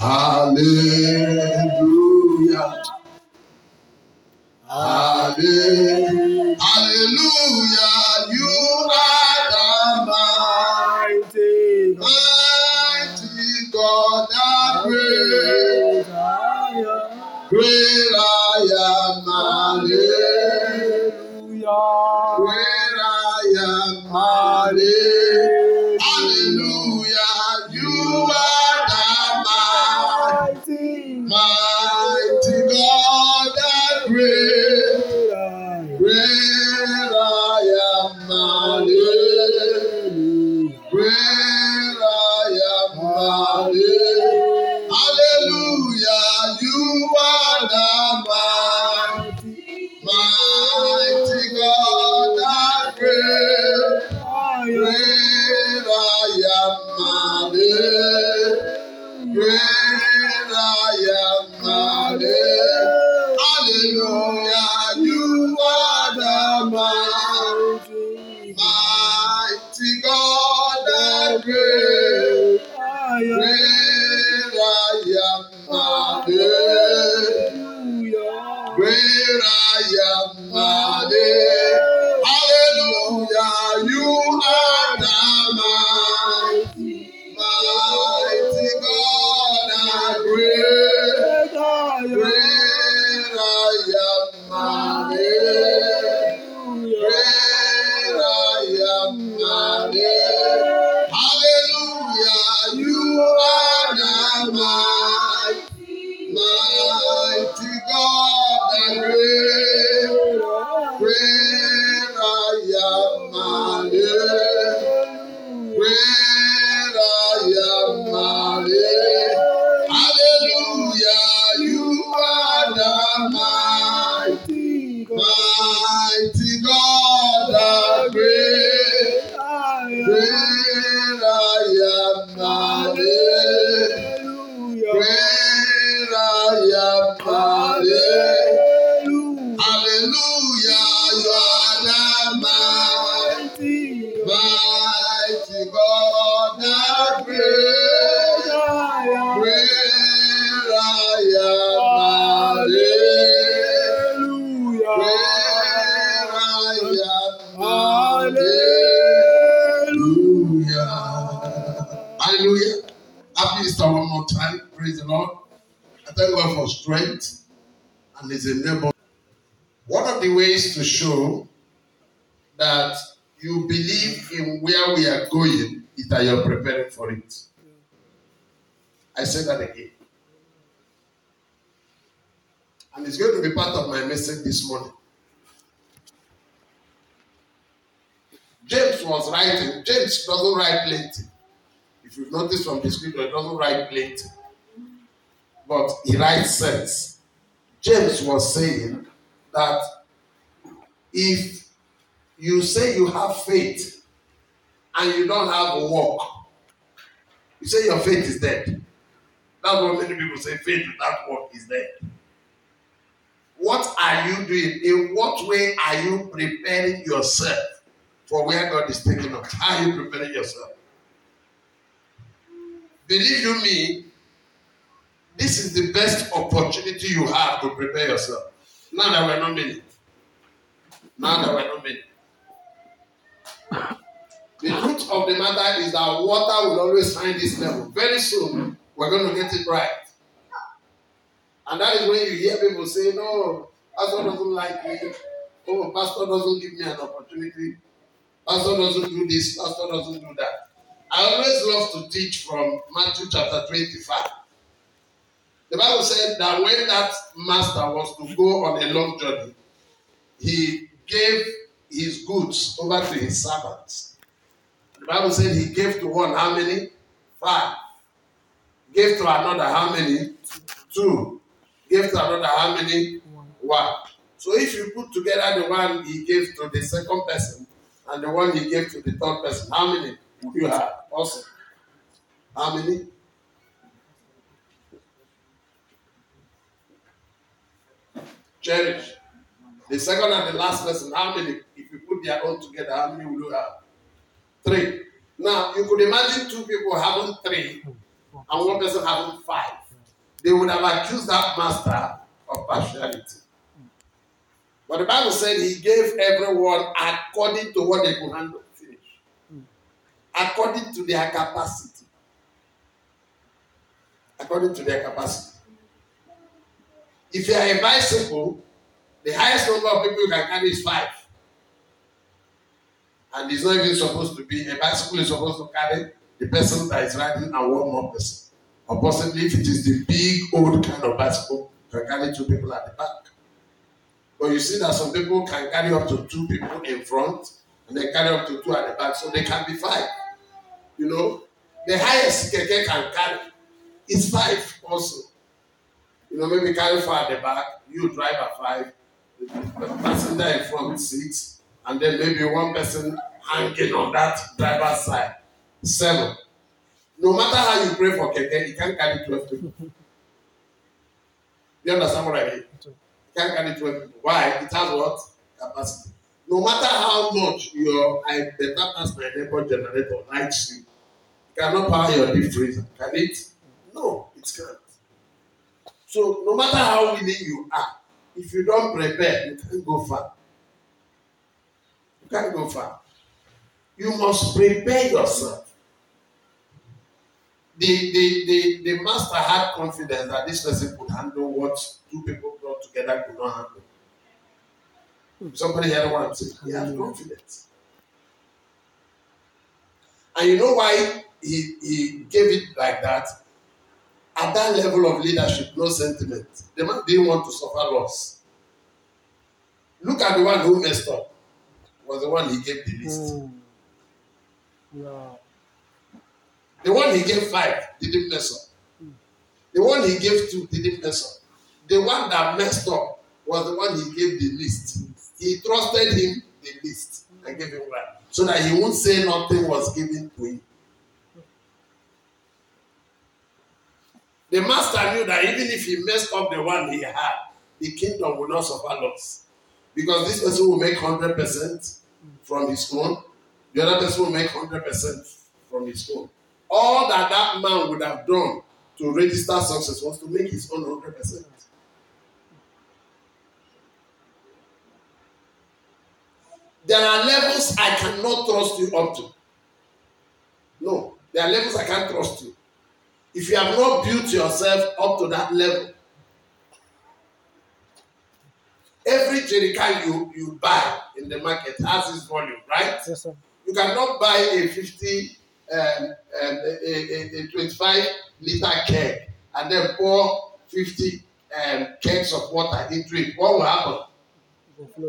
Hallelujah. Hallelujah. Hallelujah. You are the Mighty mighty God, the great, great I am. great I am. Hallelujah. Hallelujah. Great I am. Hallelujah. Strength and His enable. One of the ways to show that you believe in where we are going is that you're preparing for it. I say that again. And it's going to be part of my message this morning. James was writing. James doesn't write plenty. If you've noticed from the scripture, he doesn't write plenty. But he writes sense. James was saying that if you say you have faith and you don't have a work, you say your faith is dead. That's what many people say faith without work is dead. What are you doing? In what way are you preparing yourself for where God is taking us? How are you preparing yourself? Believe you me, this is the best opportunity you have to prepare yourself. Now that we're not many. Now that we're not many. The truth of the matter is that water will always find this level. Very soon, we're going to get it right. And that is when you hear people say, No, Pastor doesn't like me. Oh, Pastor doesn't give me an opportunity. Pastor doesn't do this. Pastor doesn't do that. I always love to teach from Matthew chapter 25. The Bible said that when that master was to go on a long journey, he gave his goods over to his servants. The Bible said he gave to one how many? Five. Gave to another how many? Two. Gave to another how many? One. So if you put together the one he gave to the second person and the one he gave to the third person, how many you have? Also, how many? Cherish. The second and the last person, how many? If you put their own together, how many will you have? Three. Now, you could imagine two people having three and one person having five. they would have accused that master of partiality. But the Bible said he gave everyone according to what they could handle. Finish. According to their capacity. According to their capacity. If you are a bicycle, the highest number of people you can carry is five. And it's not even supposed to be a bicycle is supposed to carry the person that is riding and one more person. Or possibly if it is the big old kind of bicycle, you can carry two people at the back. But you see that some people can carry up to two people in front and they carry up to two at the back, so they can be five. You know, the highest keke can carry is five also. You know, maybe carry four at the back, you drive at five, the passenger in front six, and then maybe one person hanging on that driver's side. Seven. No matter how you pray for keke, you can't carry twelve people. You understand what I mean? You can't carry 12 people. Why? It has what? Capacity. No matter how much your I better pass my neighbor generator likes you, you cannot power your deep freezer. Can it? No, it can't. So no matter how willing you are, if you don't prepare, you can't go far. You can't go far. You must prepare yourself. The, the, the, the master had confidence that this person could handle what two people brought together could not handle. Hmm. Somebody heard what I'm saying. He had hmm. confidence. And you know why he, he gave it like that? At that level of leadership, no sentiment. The man didn't want to suffer loss. Look at the one who messed up. Was the one he gave the list. Mm. Yeah. The one he gave five didn't mess up. The one he gave two didn't mess up. The one that messed up was the one he gave the list. He trusted him the list and gave him right. So that he won't say nothing was given to him. The master knew that even if he messed up the one he had, the kingdom will not suffer loss. Because this person will make 100% from his own, the other person will make 100% from his own. All that that man would have done to register success was to make his own 100%. There are levels I cannot trust you up to. No, there are levels I can't trust you. If you have not built yourself up to that level, every jerrycan you you buy in the market has its volume, right? Yes, sir. You cannot buy a 50, um, um, a, a, 25 liter keg and then pour 50 um, kegs of water into it. What will happen?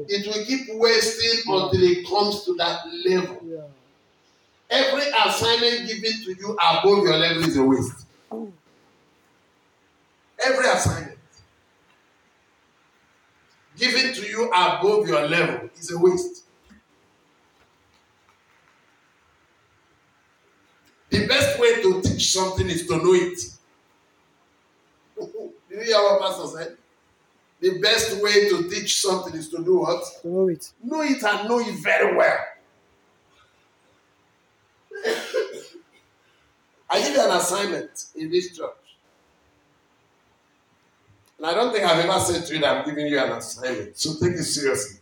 It will keep wasting until it comes to that level. Yeah. Every assignment given to you above your level is a waste. Every assignment given to you above your level is a waste. The best way to teach something is to know it. Did you hear what Pastor said? The best way to teach something is to do what? To know it. Know it and know it very well. I give you an assignment in this church. And I don't think I've ever said to you that I'm giving you an assignment. So take it seriously.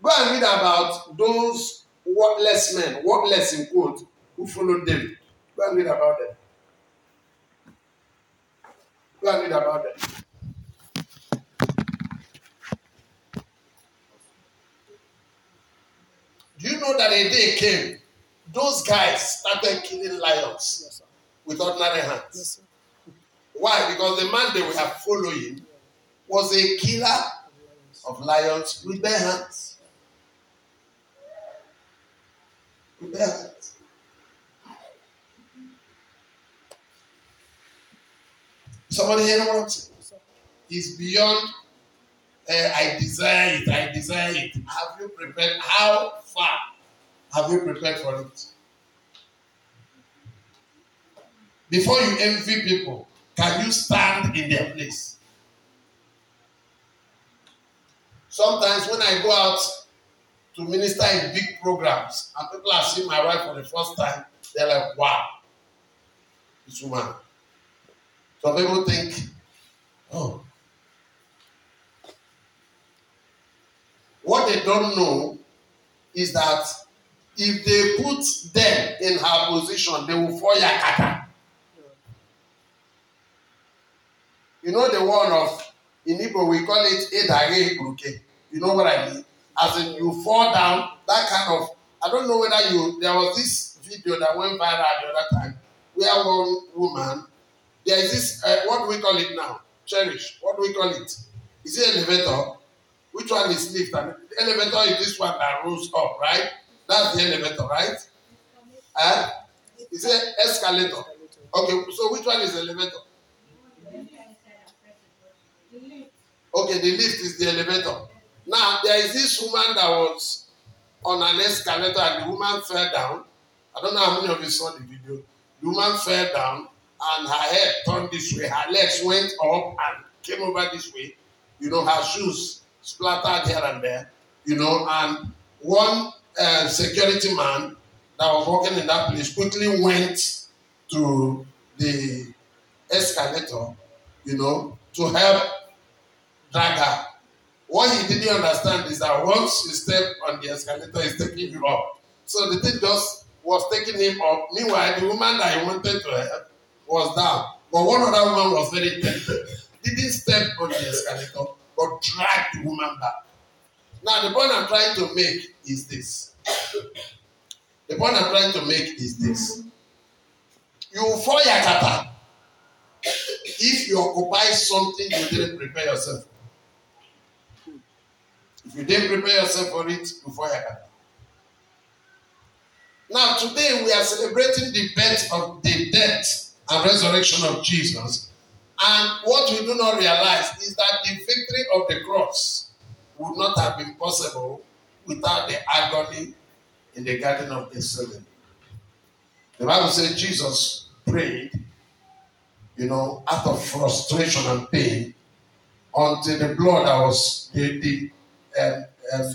Go and read about those worthless men, worthless in quote, who followed David. Go and read about them. Go and read about them. Do you know that a day came, those guys started killing lions Yes, with ordinary hands? Yes. Why? Because the man they were following was a killer of lions with bare hands. With bare hands. Somebody hear what I'm saying? It's beyond. Uh, I desire it. I desire it. Have you prepared? How far have you prepared for it? Before you envy people, can you stand in their place? Sometimes when I go out to minister in big programs and people are seeing my wife for the first time, they're like, wow, this woman. Some people think, oh, what they don't know is that if they put them in her position, they will fall yakata. You know the one of in Igbo we call it edage bruke. You know what I mean? As in you fall down, that kind of. I don't know whether you. There was this video that went viral the other time where one woman. There is this. Uh, what do we call it now? Cherish. What do we call it? Is it elevator? Which one is lift? And the elevator is this one that rolls up, right? That's the elevator, right? Uh, is it escalator? Okay, so which one is elevator? Okay, the lift is the elevator. Now, there is this woman that was on an escalator and the woman fell down. I don't know how many of you saw the video. The woman fell down and her head turned this way. Her legs went up and came over this way. You know, her shoes splattered here and there. You know, and one security man that was working in that place quickly went to the escalator, you know, to help drag her. What he didn't understand is that once you step on the escalator, it's taking you up. So the thing just was taking him up. Meanwhile, the woman that he wanted to help was down. But one other woman was very tempted. Didn't step on the escalator, but dragged the woman back. Now, the point I'm trying to make is this. The point I'm trying to make is this. You fall yakata if you occupy something you didn't prepare yourself If you didn't prepare yourself for it, you fall yakata. Now, today we are celebrating the birth of the death and resurrection of Jesus. And what we do not realize is that the victory of the cross would not have been possible without the agony in the Garden of Gethsemane. The Bible says Jesus prayed, you know, out of frustration and pain until the blood that was, the, the um, um,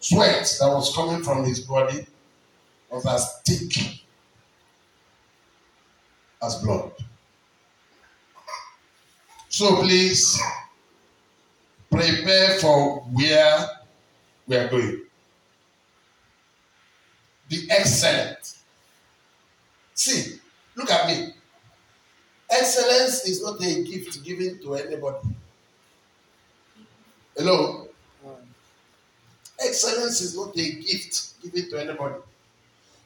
sweat that was coming from his body was as thick as blood. So please prepare for where we are going. Be excellent. See, look at me. Excellence is not a gift given to anybody. Hello? Excellence is not a gift given to anybody.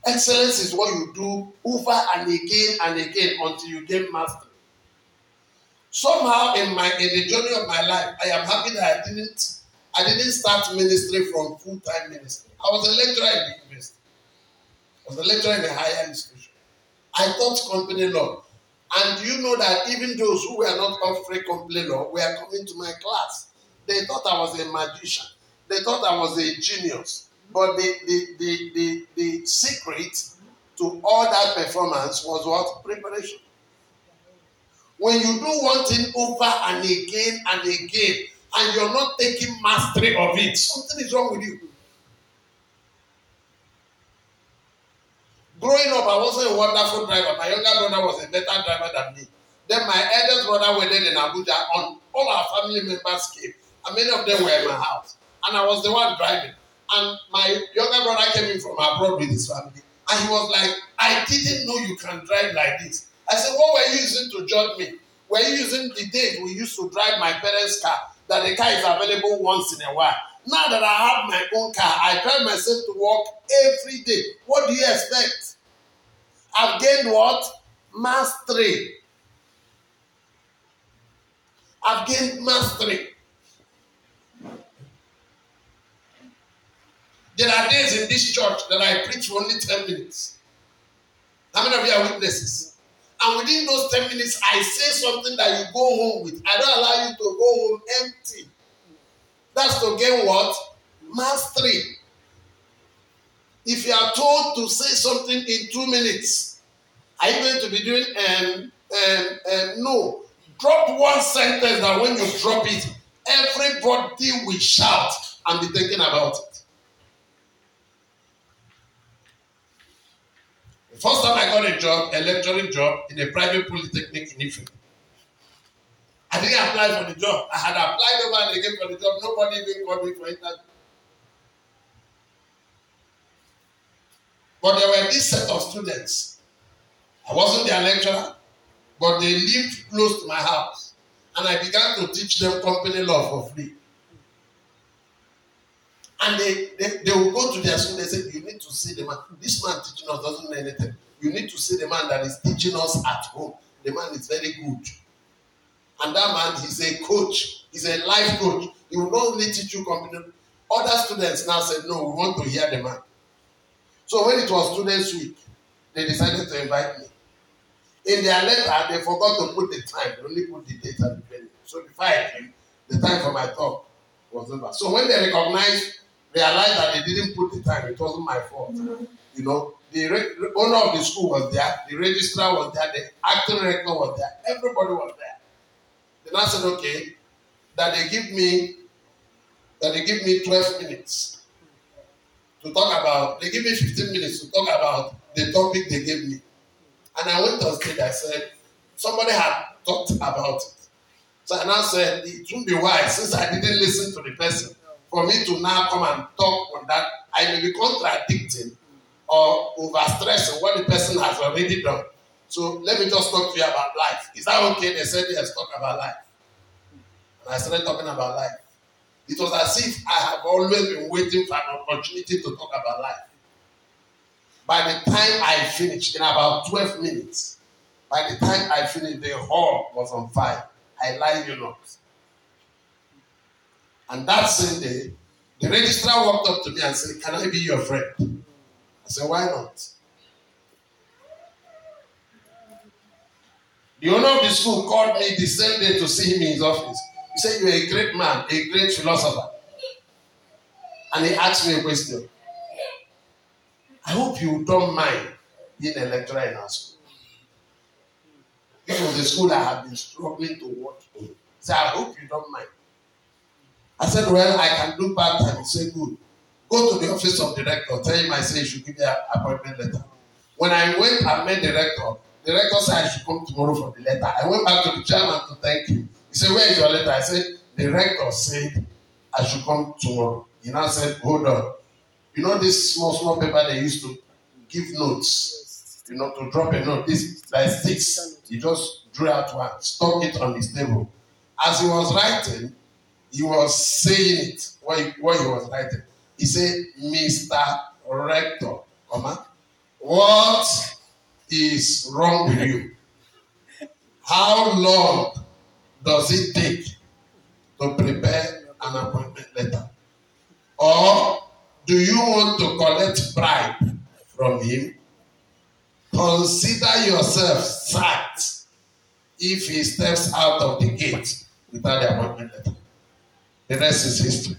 Excellence is what you do over and again and again until you gain mastery. Somehow in my in the journey of my life, I am happy that I didn't I didn't start ministry from full-time ministry. I was a lecturer in the university. I was a lecturer in a higher institution. I taught company law. And you know that even those who were not offering company law were coming to my class. They thought I was a magician. They thought I was a genius. But the, the, the, the, the secret to all that performance was what? Preparation. When you do one thing over and again and again, and you're not taking mastery of it, something is wrong with you. Growing up, I wasn't a wonderful driver. My younger brother was a better driver than me. Then my eldest brother wedded in Abuja. On all our family members came, and many of them were in my house and I was the one driving. And my younger brother came in from abroad with his family, and he was like, "I didn't know you can drive like this." I said, "What were you using to judge me? Were you using the days we used to drive my parents' car? That the car is available once in a while. Now that I have my own car, I drive myself to work every day. What do you expect? I've gained what? Mastery. I've gained mastery. There are days in this church that I preach for only 10 minutes. How many of you are witnesses? And within those 10 minutes, I say something that you go home with. I don't allow you to go home empty. That's to gain what? Mastery. If you are told to say something in two minutes, are you going to be doing um, um, um, no? Drop one sentence that when you drop it, everybody will shout and be thinking about it. First time I got a job, a lecturing job in a private polytechnic in Ife. I didn't apply for the job. I had applied over and again for the job. Nobody even called me for interview. But there were this set of students. I wasn't their lecturer, but they lived close to my house. And I began to teach them company law for free. And they, they, they will go to their school, they say, You need to see the man. This man teaching us doesn't know anything. You need to see the man that is teaching us at home. The man is very good. And that man, is a coach, he's a life coach. He will not only teach you company. Other students now said, No, we want to hear the man. So when it was Students' Week, they decided to invite me. In their letter, they forgot to put the time, they only put the date and the venue. So before I came, the time for my talk was over. So when they recognized, realized that they didn't put the time, it wasn't my fault. Mm-hmm. You know, the re- owner of the school was there, the registrar was there, the acting director was there, everybody was there. Then I said, okay, that they give me that they give me 12 minutes to talk about, they give me 15 minutes to talk about the topic they gave me. And I went on stage, I said, somebody had talked about it. So I now said, it wouldn't be wise since I didn't listen to the person for me to now come and talk on that. I may be contradicting or overstressing what the person has already done. So let me just talk to you about life. Is that okay? They said, yes, talk about life. And I started talking about life. It was as if I have always been waiting for an opportunity to talk about life. By the time I finished, in about 12 minutes, by the time I finished, the hall was on fire. I lie you not. And that same day, the registrar walked up to me and said, Can I be your friend? I said, Why not? The owner of the school called me the same day to see him in his office. He said, You're a great man, a great philosopher. And he asked me a question. I hope you don't mind being a lecturer in our school. This was the school I have been struggling to work in. Said, I hope you don't mind. I said, Well, I can do part time. He said, Good. Go to the office of director, tell him I say you should give me an appointment letter. When I went and met director, director said I should come tomorrow for the letter. I went back to the chairman to thank him. He said, Where is your letter? I said, director said I should come tomorrow. He now said, Hold on. You know this small, small paper they used to give notes, you know, to drop a note. This like sticks. He just drew out one, stuck it on his table. As he was writing, he was saying it he, what he was writing. He said, Mr. Rector, comma, what is wrong with you? How long does it take to prepare an appointment letter? Or do you want to collect bribe from him? Consider yourself sacked if he steps out of the gate without the appointment letter. The rest is history.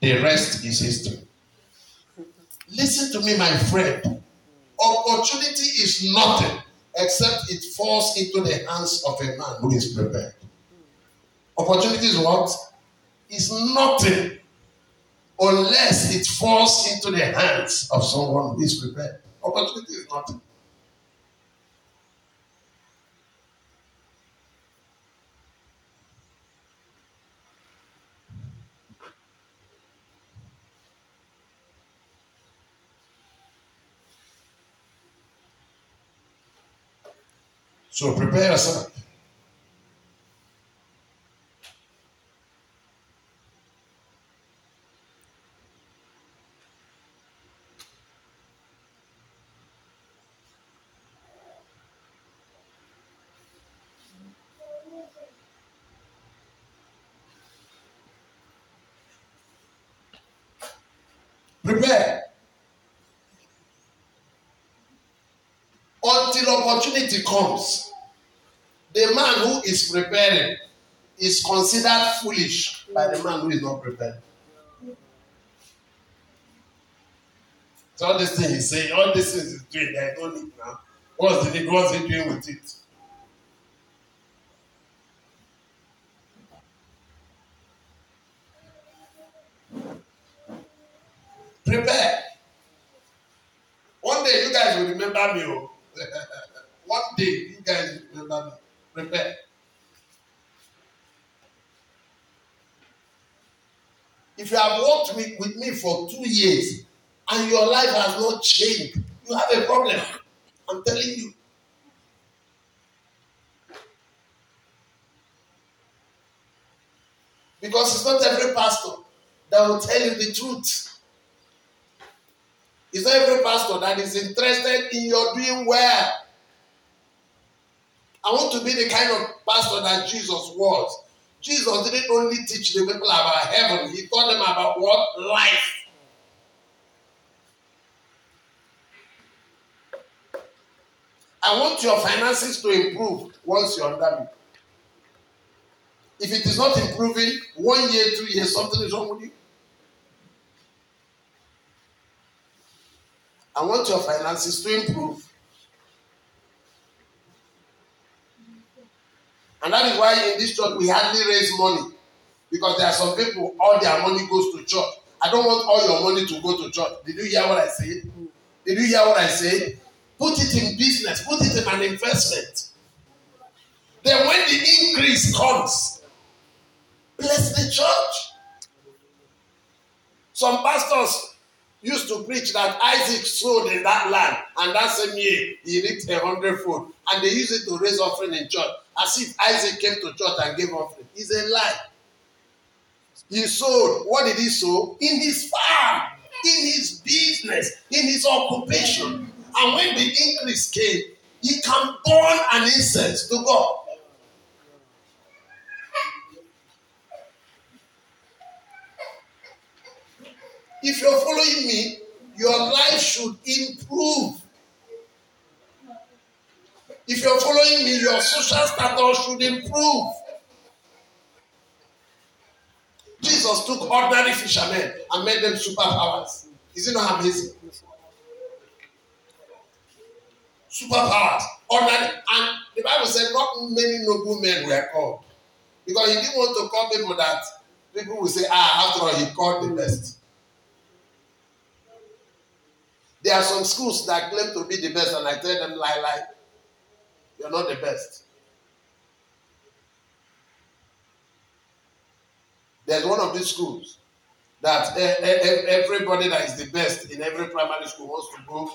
The rest is history. Listen to me, my friend. Opportunity is nothing except it falls into the hands of a man who is prepared. Opportunity is what? Is nothing unless it falls into the hands of someone who is prepared. Opportunity is nothing. So prepare yourself. Until opportunity comes, the man who is preparing is considered foolish by the man who is not prepared. So all these things he's saying, all these things he's doing, is no need now. What's the need? What's he doing with it? Prepare. One day you guys will remember me. Oh. One day you guys remember me. Prepare. If you have worked with, with me for two years and your life has not changed, you have a problem. I'm telling you. Because it's not every pastor that will tell you the truth. It's not every pastor that is interested in your doing well. I want to be the kind of pastor that Jesus was. Jesus didn't only teach the people about heaven, he taught them about what? Life. I want your finances to improve once you're under me. If it is not improving, one year, two years, something is wrong with you. I want your finances to improve. And that is why in this church we hardly raise money. Because there are some people, all their money goes to church. I don't want all your money to go to church. Did you hear what I said? Did you hear what I said? Put it in business, put it in an investment. Then when the increase comes, bless the church. Some pastors used to preach that Isaac sowed in that land, and that same year he reaped a hundredfold, and they use it to raise offering in church, as if Isaac came to church and gave offering. It's a lie. He sowed. What did he sow? In his farm, in his business, in his occupation. And when the increase came, he can burn an incense to God. If you're following me, your life should improve. If you're following me, your social status should improve. Jesus took ordinary fishermen and made them superpowers. Is it not amazing? Superpowers. Ordinary. And the Bible said not many noble men were called. Because he didn't want to call people that people will say, ah, after all, he called the best. There are some schools that claim to be the best, and I tell them, lie, lie. You're not the best. There's one of these schools that everybody that is the best in every primary school wants to go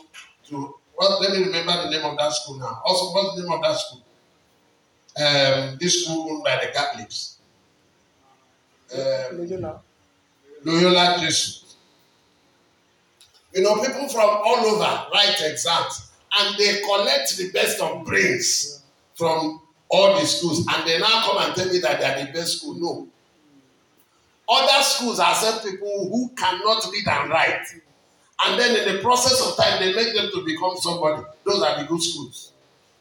to. Well, let me remember the name of that school now. Also, what's the name of that school? Um, this school owned by the Catholics. Um, Loyola. Jesus. You know, people from all over write exams and they collect the best of brains from all the schools and they now come and tell me that they are the best school. No. Other schools accept people who cannot read and write. And then in the process of time, they make them to become somebody. Those are the good schools.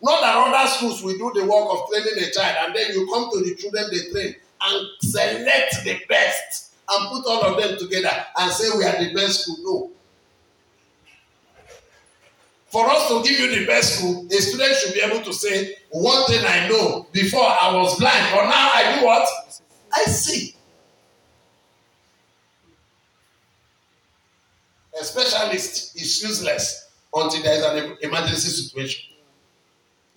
Not that other schools will do the work of training a child and then you come to the children they train and select the best and put all of them together and say we are the best school. No. For us to give you the best school, a student should be able to say, one thing I know, before I was blind, but now I do what? I see. A specialist is useless until there is an emergency situation.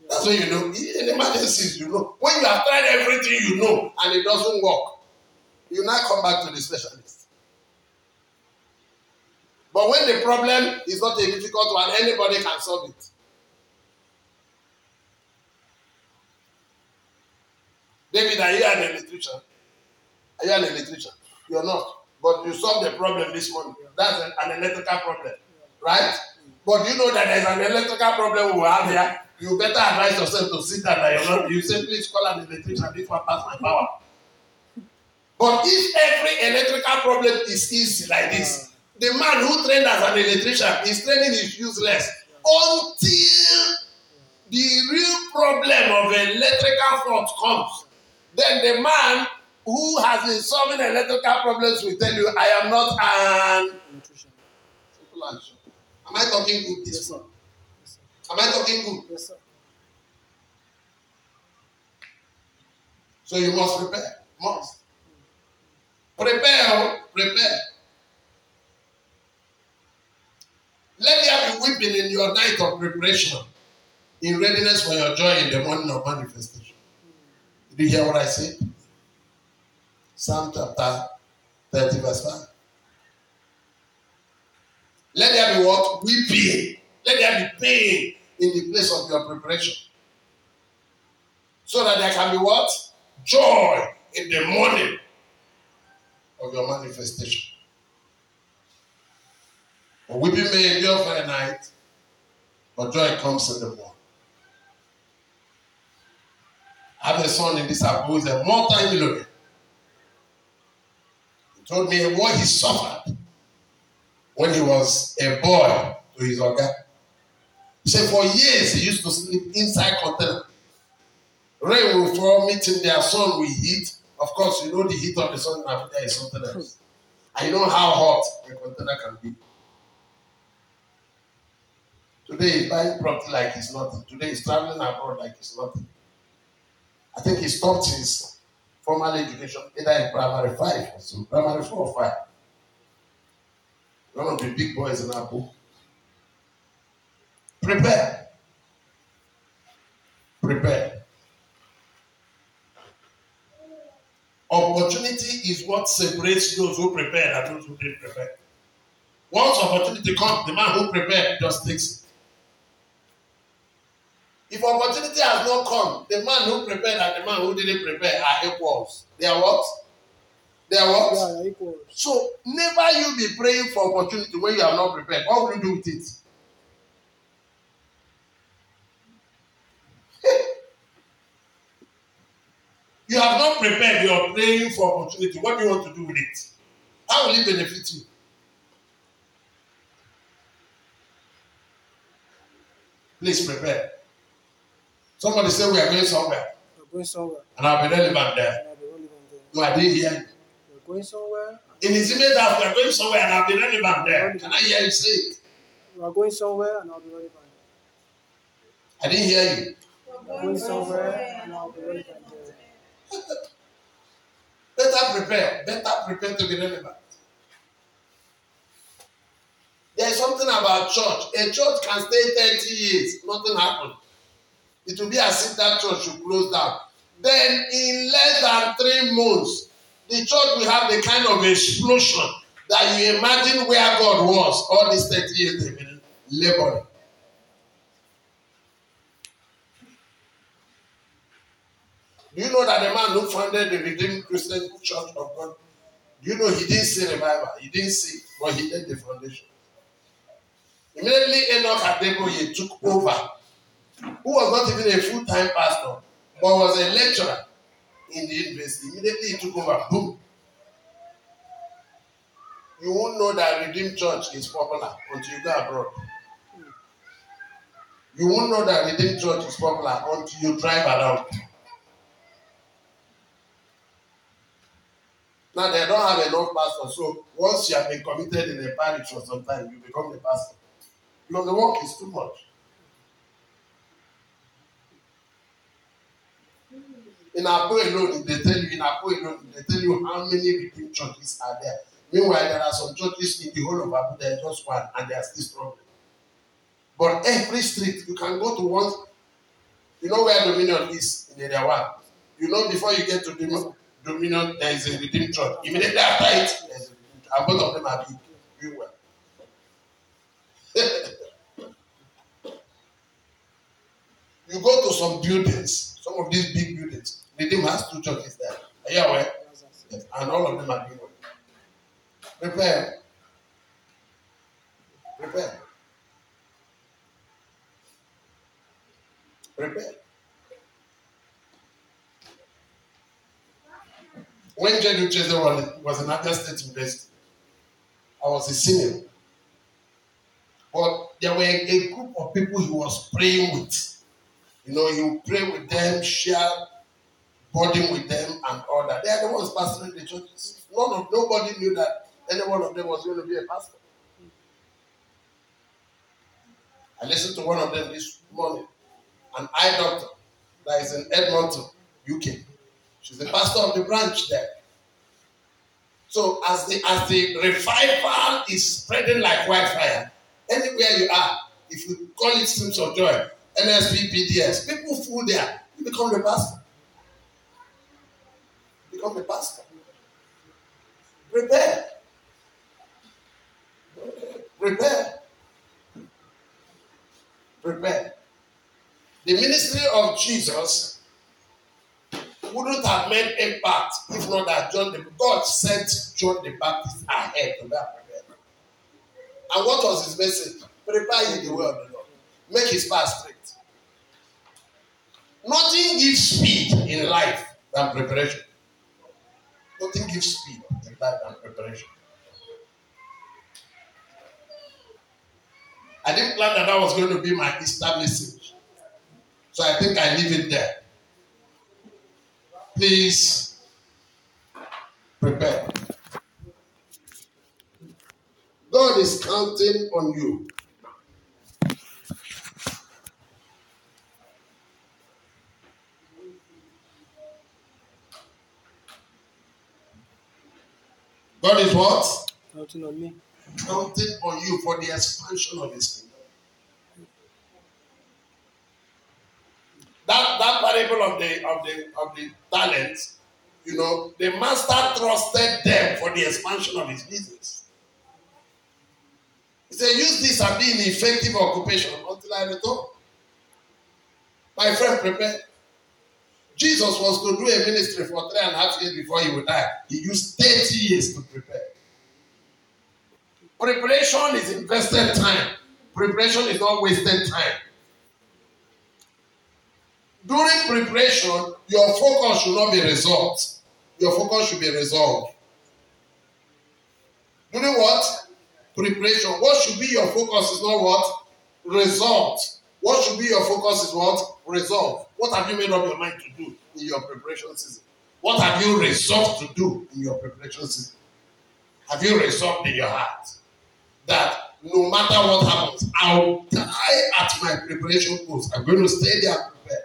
That's when you know. In emergencies, you know. When you have tried everything you know and it doesn't work, you now come back to the specialist. But when the problem is not a difficult one, anybody can solve it. David, are you an electrician? Are you an electrician? You're not. But you solved the problem this morning. That's an, electrical problem. Right? But you know that there's an electrical problem we have here. You better advise yourself to sit down you're not. You say, please call an electrician if I pass my power. But if every electrical problem is easy like this, the man who trained as an electrician, his training is useless until the real problem of electrical fault comes. Then the man who has been solving electrical problems will tell you, I am not an electrician. Simple answer. Am I talking good this yes, sir. Am I talking good? Yes, sir. So you must prepare. Must. Prepare. Prepare. Let there be weeping in your night of preparation, in readiness for your joy in the morning of manifestation. Did you hear what I said? Psalm chapter 30, verse 5. Let there be what? Weeping. Let there be pain in the place of your preparation. So that there can be what? Joy in the morning of your manifestation. But weeping may endure for a night, but joy comes in the morning. I have a son in this house who is a multi-millionaire. He told me what he suffered when he was a boy to his organ. He said for years he used to sleep inside container. Rain will fall, meeting their sun will heat. Of course, you know the heat of the sun in Africa is something else. I know how hot a container can be. Today he's buying property like it's nothing. Today he's traveling abroad like it's nothing. I think he stopped his formal education either in primary five or so, primary four or five. One of the big boys in Apple. Prepare. Prepare. Opportunity is what separates those who prepare and those who didn't prepare. Once opportunity comes, the man who prepared just takes it. If opportunity has not come, the man who prepared and the man who didn't prepare are equals. They are what? They are what? Yeah, they're equal. So never you be praying for opportunity when you are not prepared. What will you do with it? you have not prepared, you are praying for opportunity. What do you want to do with it? How will it benefit you? Please prepare. Somebody say we are going somewhere, We're going somewhere. and I'll be relevant there. And I'll be relevant there. No, I didn't hear you. We're going somewhere. In his image that we are going somewhere, and I'll be relevant there. Can I hear you say it? We're going somewhere and I'll be relevant I didn't hear you. We're going somewhere and I'll be relevant there. Better prepare. Better prepare to be relevant. There is something about church. A church can stay 30 years, nothing happened. It will be as if that church should close down. Then, in less than three months, the church will have the kind of explosion that you imagine where God was all these 30 years they've been laboring. Do you know that the man who founded the Redeemed Christian Church of God, do you know he didn't see revival? He didn't see, but he laid the foundation. Immediately Enoch Adeboye took over, who was not even a full-time pastor, but was a lecturer in the university. Immediately he took over, boom. You won't know that Redeemed Church is popular until you go abroad. You won't know that Redeemed Church is popular until you drive around. Now they don't have enough pastors, so once you have been committed in a parish for some time, you become the pastor. Because the work is too much. In Apo alone, they tell you, in Apo alone, they tell you how many redeemed churches are there. Meanwhile, there are some churches in the whole of Abu, there just one, and they are still struggling. But every street, you can go to one, you know where Dominion is in area one. You know before you get to Dominion, Dominion there is a redeemed church. Immediately after it, there is a redeemed church. And both of them are big, doing well. you go to some buildings, some of these big buildings, Redeem has two churches there. Are you aware? Yes. And all of them are doing. Prepare. Prepare. Prepare. When Jedu Chester was, in Abia State University, I was a senior. But there were a group of people he was praying with. You know, would pray with them, share burden with them, and all that. They are the ones pastoring the churches. None of nobody knew that any one of them was going to be a pastor. I listened to one of them this morning, an eye doctor that is in Edmonton, UK. She's the pastor of the branch there. So as the as the revival is spreading like wildfire, anywhere you are, if you call it streams of joy, NSP, PDS, people fool there. You become the pastor. Become pastor. Prepare. Prepare. Prepare. The ministry of Jesus wouldn't have made impact if not that John the God sent John the Baptist ahead to that. And what was his message? Prepare ye the way of the Lord. Make his path straight. Nothing gives speed in life than preparation. Nothing gives speed in life than preparation. I didn't plan that that was going to be my Easter message. So I think I leave it there. Please prepare. God is counting on you. God is what? Counting on me. Counting on you for the expansion of his kingdom. That that parable of the of the of the talents, you know, the master trusted them for the expansion of his business. He said, use this and be in effective occupation until I return. My friend, prepare. Jesus was to do a ministry for three and a half years before he would die. He used 30 years to prepare. Preparation is invested time. Preparation is not wasted time. During preparation, your focus should not be result. Your focus should be resolved. During what? Preparation. What should be your focus is not what? Result. What should be your focus is what? Resolve. What have you made up your mind to do in your preparation season? What have you resolved to do in your preparation season? Have you resolved in your heart that no matter what happens, I'll die at my preparation post. I'm going to stay there prepared.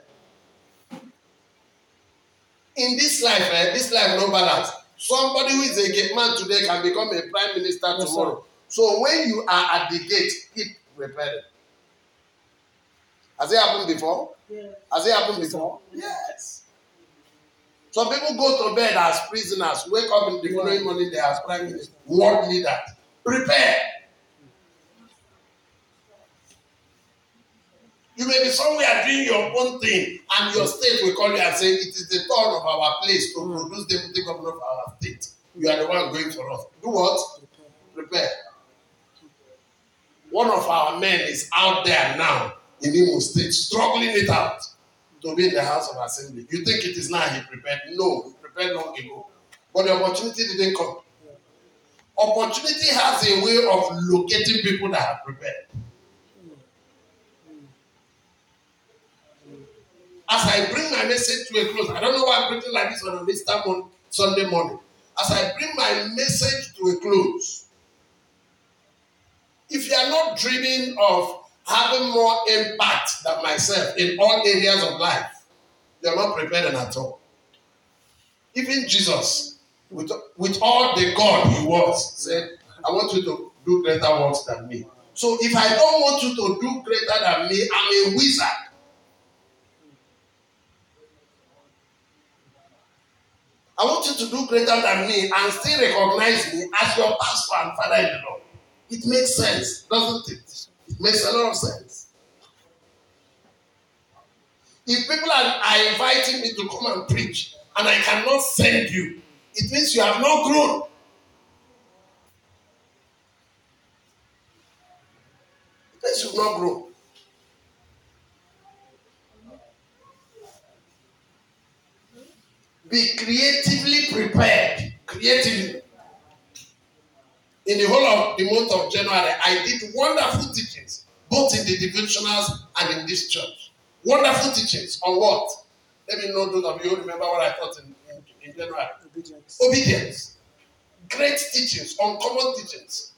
In this life, eh, this life no balance. Somebody who is a gate man today can become a prime minister Yes, tomorrow. So when you are at the gate, keep preparing. Has it happened before? Yeah. Has it happened before? Yes. Some people go to bed as prisoners, wake up in the following morning, they are prime minister, world leader. Prepare. You may be somewhere doing your own thing, and your state will call you and say, It is the turn of our place to produce deputy governor of our state. You are the one going for us. Do what? Prepare. One of our men is out there now in Imo State, struggling it out to be in the House of Assembly. You think it is now he prepared? No, he prepared long ago. But the opportunity didn't come. Opportunity has a way of locating people that have prepared. As I bring my message to a close, I don't know why I'm preaching like this on an Easter mon- Sunday morning. As I bring my message to a close, if you are not dreaming of having more impact than myself in all areas of life, you are not prepared at all. Even Jesus, with, with all the God he was, said, I want you to do greater works than me. So if I don't want you to do greater than me, I'm a wizard. I want you to do greater than me and still recognize me as your pastor and father in law. It makes sense, doesn't it? Makes a lot of sense. If people are, are inviting me to come and preach and I cannot send you, it means you have not grown. It means you've not grown. Be creatively prepared. Creatively. In the whole of the month of January, I did wonderful teachings, both in the devotionals and in this church. Wonderful teachings on what? Let me know those of you who remember what I taught in, in, in January. Obedience. Obedience. Great teachings, uncommon teachings.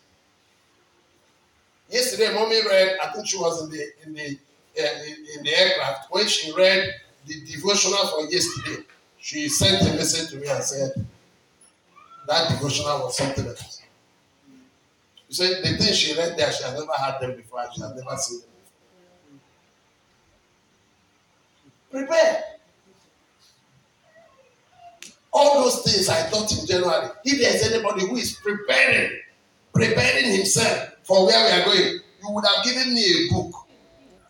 Yesterday, mommy read. I think she was in the in the uh, in, in the aircraft when she read the devotional for yesterday. She sent a message to me and said that devotional was something else. Said the things she read there, she had never had them before. She had never seen them before. Prepare. All those things I taught in January, if there's anybody who is preparing, preparing himself for where we are going, you would have given me a book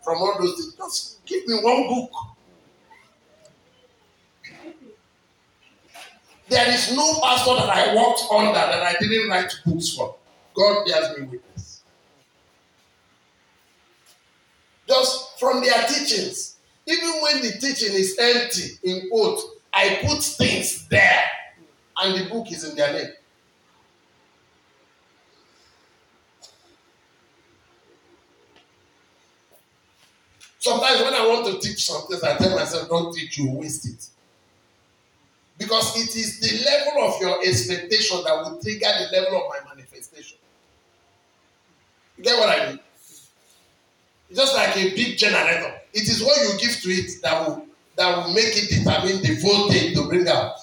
from all those things. Just give me one book. There is no pastor that I worked under that I didn't write books for. God bears me witness. Just from their teachings, even when the teaching is empty, in quote, I put things there, and the book is in their name. Sometimes when I want to teach something, I tell myself, don't teach, you waste it. Because it is the level of your expectation that will trigger the level of my. You get what I mean? Just like a big generator. It is what you give to it that will that will make it determine the voltage to bring out.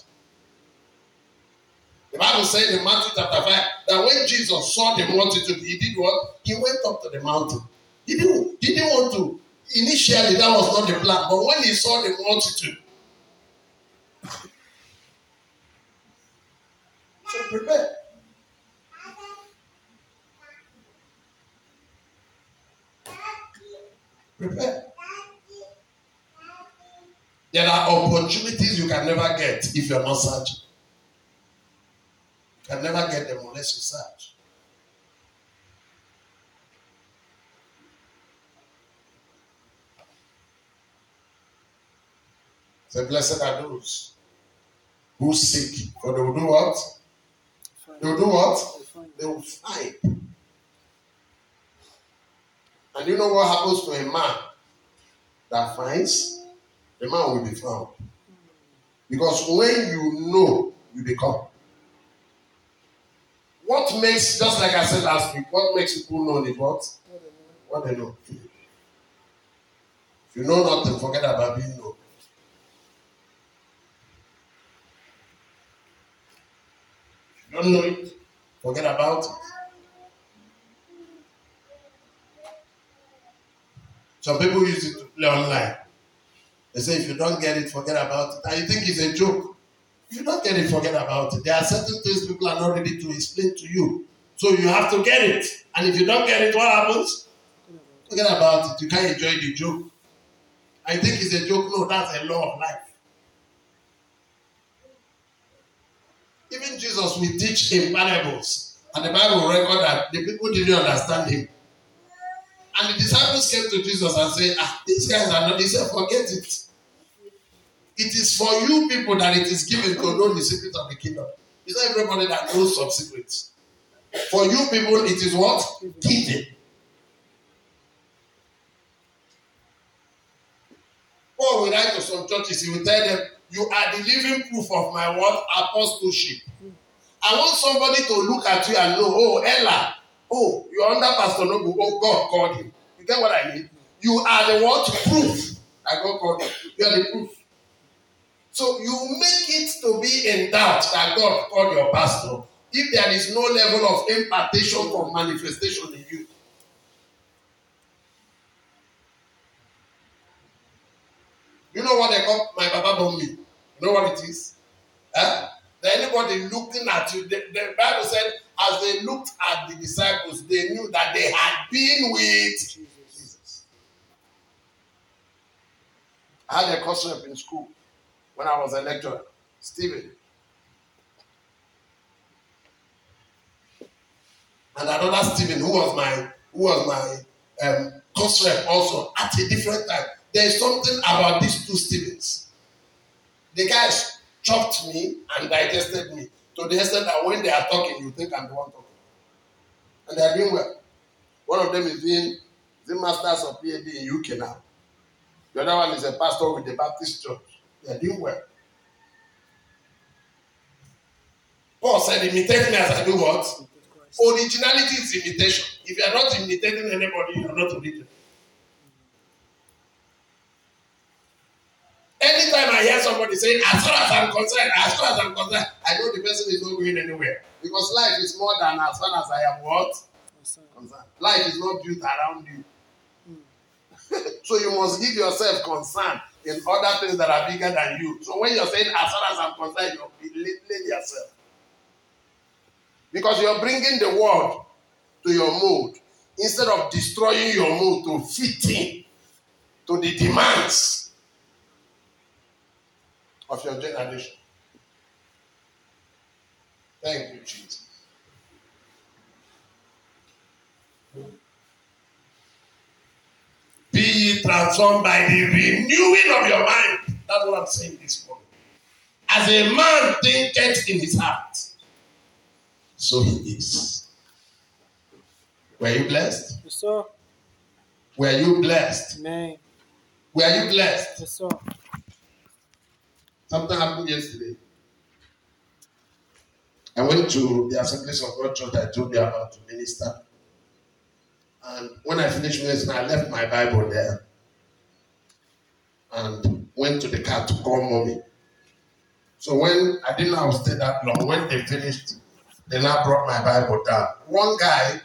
The Bible says in Matthew chapter 5 that when Jesus saw the multitude, he did what? He went up to the mountain. He didn't, he didn't want to. Initially, that was not the plan. But when he saw the multitude, so prepare. Prepare. There are opportunities you can never get if you're not searching. You can never get them unless you search. So blessed are those who seek, for they will do what? They will do what? They will find. And you know what happens to a man that finds? The man will be found. Because when you know, you become. What makes, just like I said last week, what makes people know is what? What they know. If you know nothing, forget about being known. If you don't know it, forget about it. Some people use it to play online. They say if you don't get it, forget about it. And you think it's a joke. If you don't get it, forget about it. There are certain things people are not ready to explain to you. So you have to get it. And if you don't get it, what happens? Forget about it. You can't enjoy the joke. I think it's a joke. No, that's a law of life. Even Jesus will teach in parables. And the Bible record that the people didn't understand him. And the disciples came to Jesus and said, Ah, these guys are not. He said, Forget it. It is for you people that it is given to know the secrets of the kingdom. It's not everybody that knows some secrets. For you people, it is what? Given. Paul will write to some churches, he will tell them, You are the living proof of my what? Apostleship. I want somebody to look at you and know, oh, Ella, Oh, you're under Pastor Nobu. Oh, God called you. You get what I mean? You are the what? Proof that God called you. You are the proof. So you make it to be in doubt that God called your pastor if there is no level of impartation or manifestation in you. You know what they call my Papa Bombi? You know what it is? Huh? Anybody looking at you, the, the Bible said as they looked at the disciples, they knew that they had been with Jesus. I had a course in school when I was a lecturer, Stephen. And another Stephen, who was my who was my um, course also at a different time. There is something about these two Stephens. The guys chopped me and digested me to the extent that when they are talking, you think I'm the one talking. And they are doing well. One of them is doing the masters of PhD in UK now. The other one is a pastor with the Baptist church. They are doing well. Paul said, imitate me as I do what? Originality is imitation. If you are not imitating anybody, you are not original. Anytime I hear somebody saying, as far as I'm concerned, as far as I'm concerned, I know the person is not going anywhere. Because life is more than as far as I am what? Concerned. Life is not built around you. so you must give yourself concern in other things that are bigger than you. So when you're saying, as far as I'm concerned, you're belittling yourself. Because you're bringing the world to your mood instead of destroying your mood to fit in to the demands of your generation. Thank you, Jesus. Be ye transformed by the renewing of your mind. That's what I'm saying this morning. As a man thinketh in his heart, so he is. Were you blessed? Yes, sir. Were you blessed? Amen. Were you blessed? Yes, sir. Something happened yesterday. I went to the Assemblies of God Church I told you about to minister. And when I finished ministering, I left my Bible there and went to the car to call mommy. So when I didn't would stay that long, when they finished, they now brought my Bible down. One guy,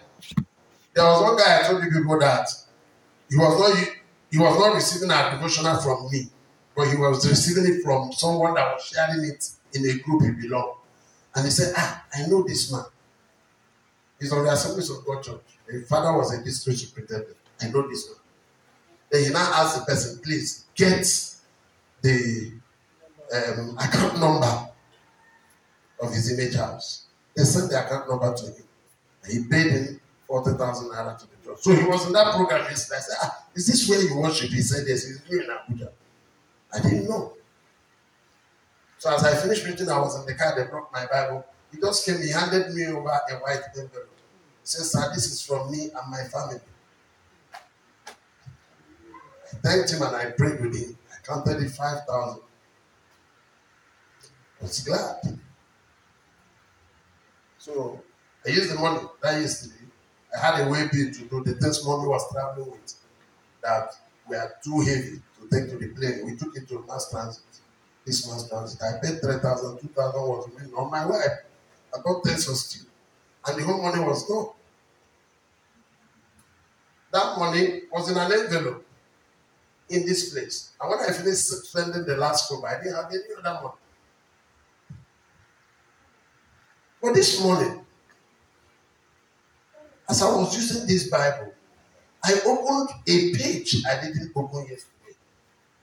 there was one guy I told you people that he was not he was not receiving a devotional from me, but he was receiving it from someone that was sharing it in a group he belonged. And he said, Ah, I know this man. He's on the Assemblies of God Church. His father was a district superintendent. I know this man. Then he now asked the person, please get the um, account number of his image house. They sent the account number to him. And he paid him 40,000 naira to the church. So he was in that program yesterday. I said, ah, is this where you worship? He said, yes, he's doing in Abuja. I didn't know. So as I finished reading, I was in the car, they brought my Bible. He just came, he handed me over a white envelope. He said, Sir, this is from me and my family. I thanked him and I prayed with him. I counted it 5,000. I was glad. So I used the money that yesterday. I had a way to do the things mommy was traveling with that were too heavy take to the plane. We took it to mass transit. This mass transit. I paid 3,000, 2,000 was on my wife. I got 10 still. And the whole money was gone. That money was in an envelope in this place. And when I finished spending the last cover, I didn't have any other money. But this morning, as I was using this Bible, I opened a page I didn't open yesterday.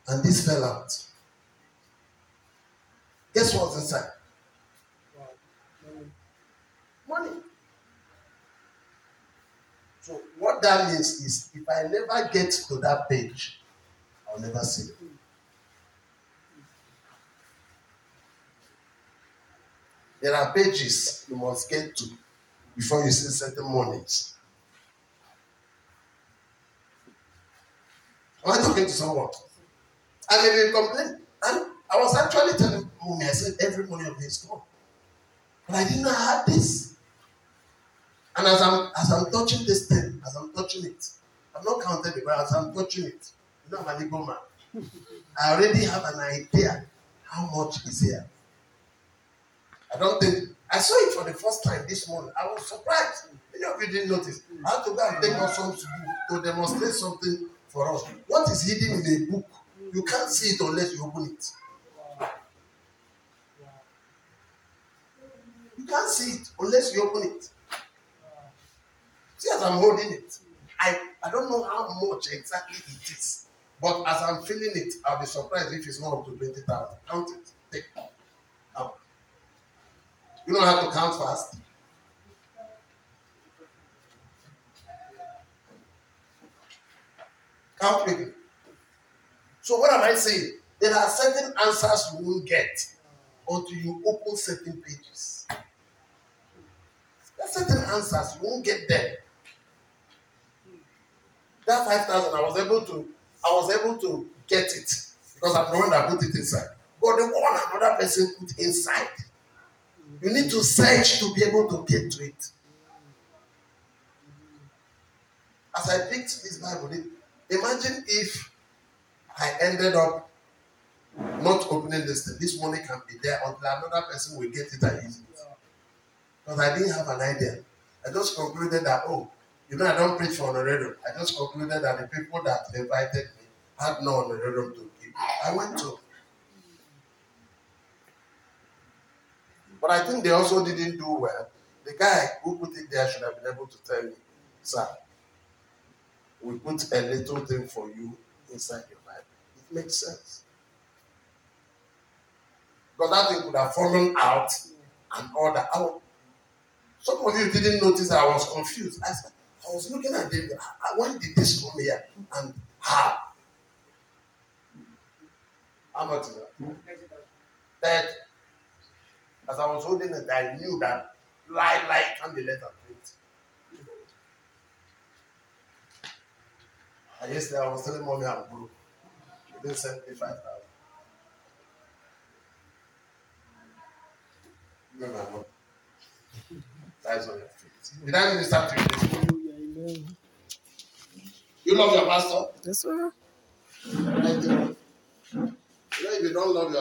And this fell out. Guess what's inside? Money. So what that means is if I never get to that page, I'll never see it. There are pages you must get to before you see certain monies. Am I talking to someone? And they will complain. And I was actually telling mommy, I said, every money of this is gone. But I didn't know I had this. And as I'm as I'm touching this thing, as I'm touching it, I've not counted it, but as I'm touching it, you know I'm an man. I already have an idea how much is here. I don't think I saw it for the first time this morning. I was surprised. Many of you didn't notice. I had to go and take out some to, to demonstrate something for us. What is hidden in a book, you can't see it unless you open it. You can't see it unless you open it. See, as I'm holding it, I, I don't know how much exactly it is. But as I'm feeling it, I'll be surprised if it's not up to 20,000. Count it. Take out. You know to count fast? Count quickly. So what am I saying? There are certain answers you won't get until you open certain pages. There are certain answers you won't get there. That five thousand, I was able to, I was able to get it because I'm the one that put it inside. But the one another person put inside, you need to search to be able to get to it. As I picked this Bible, imagine if I ended up not opening this thing. This money can be there until another person will get it and use it. Because I didn't have an idea. I just concluded that, oh, you know, I don't preach for honorarium. I just concluded that the people that invited me, had no honorarium to give. I went to. But I think they also didn't do well. The guy who put it there should have been able to tell me, sir, we put a little thing for you inside your makes sense. Because that thing could have fallen out and all that. I was, some of you didn't notice I was confused. I, I was looking at David. When did this come here? And how? How much is that? As I was holding it, I knew that lie, lie can be letter print. And yesterday I was telling mommy I'm broke. She didn't send me 5,000. No, no, no. That's on your feet. Did I minister to you this morning? Hallelujah. Amen. You love your pastor? Yes, sir. Do. You know, if you don't love your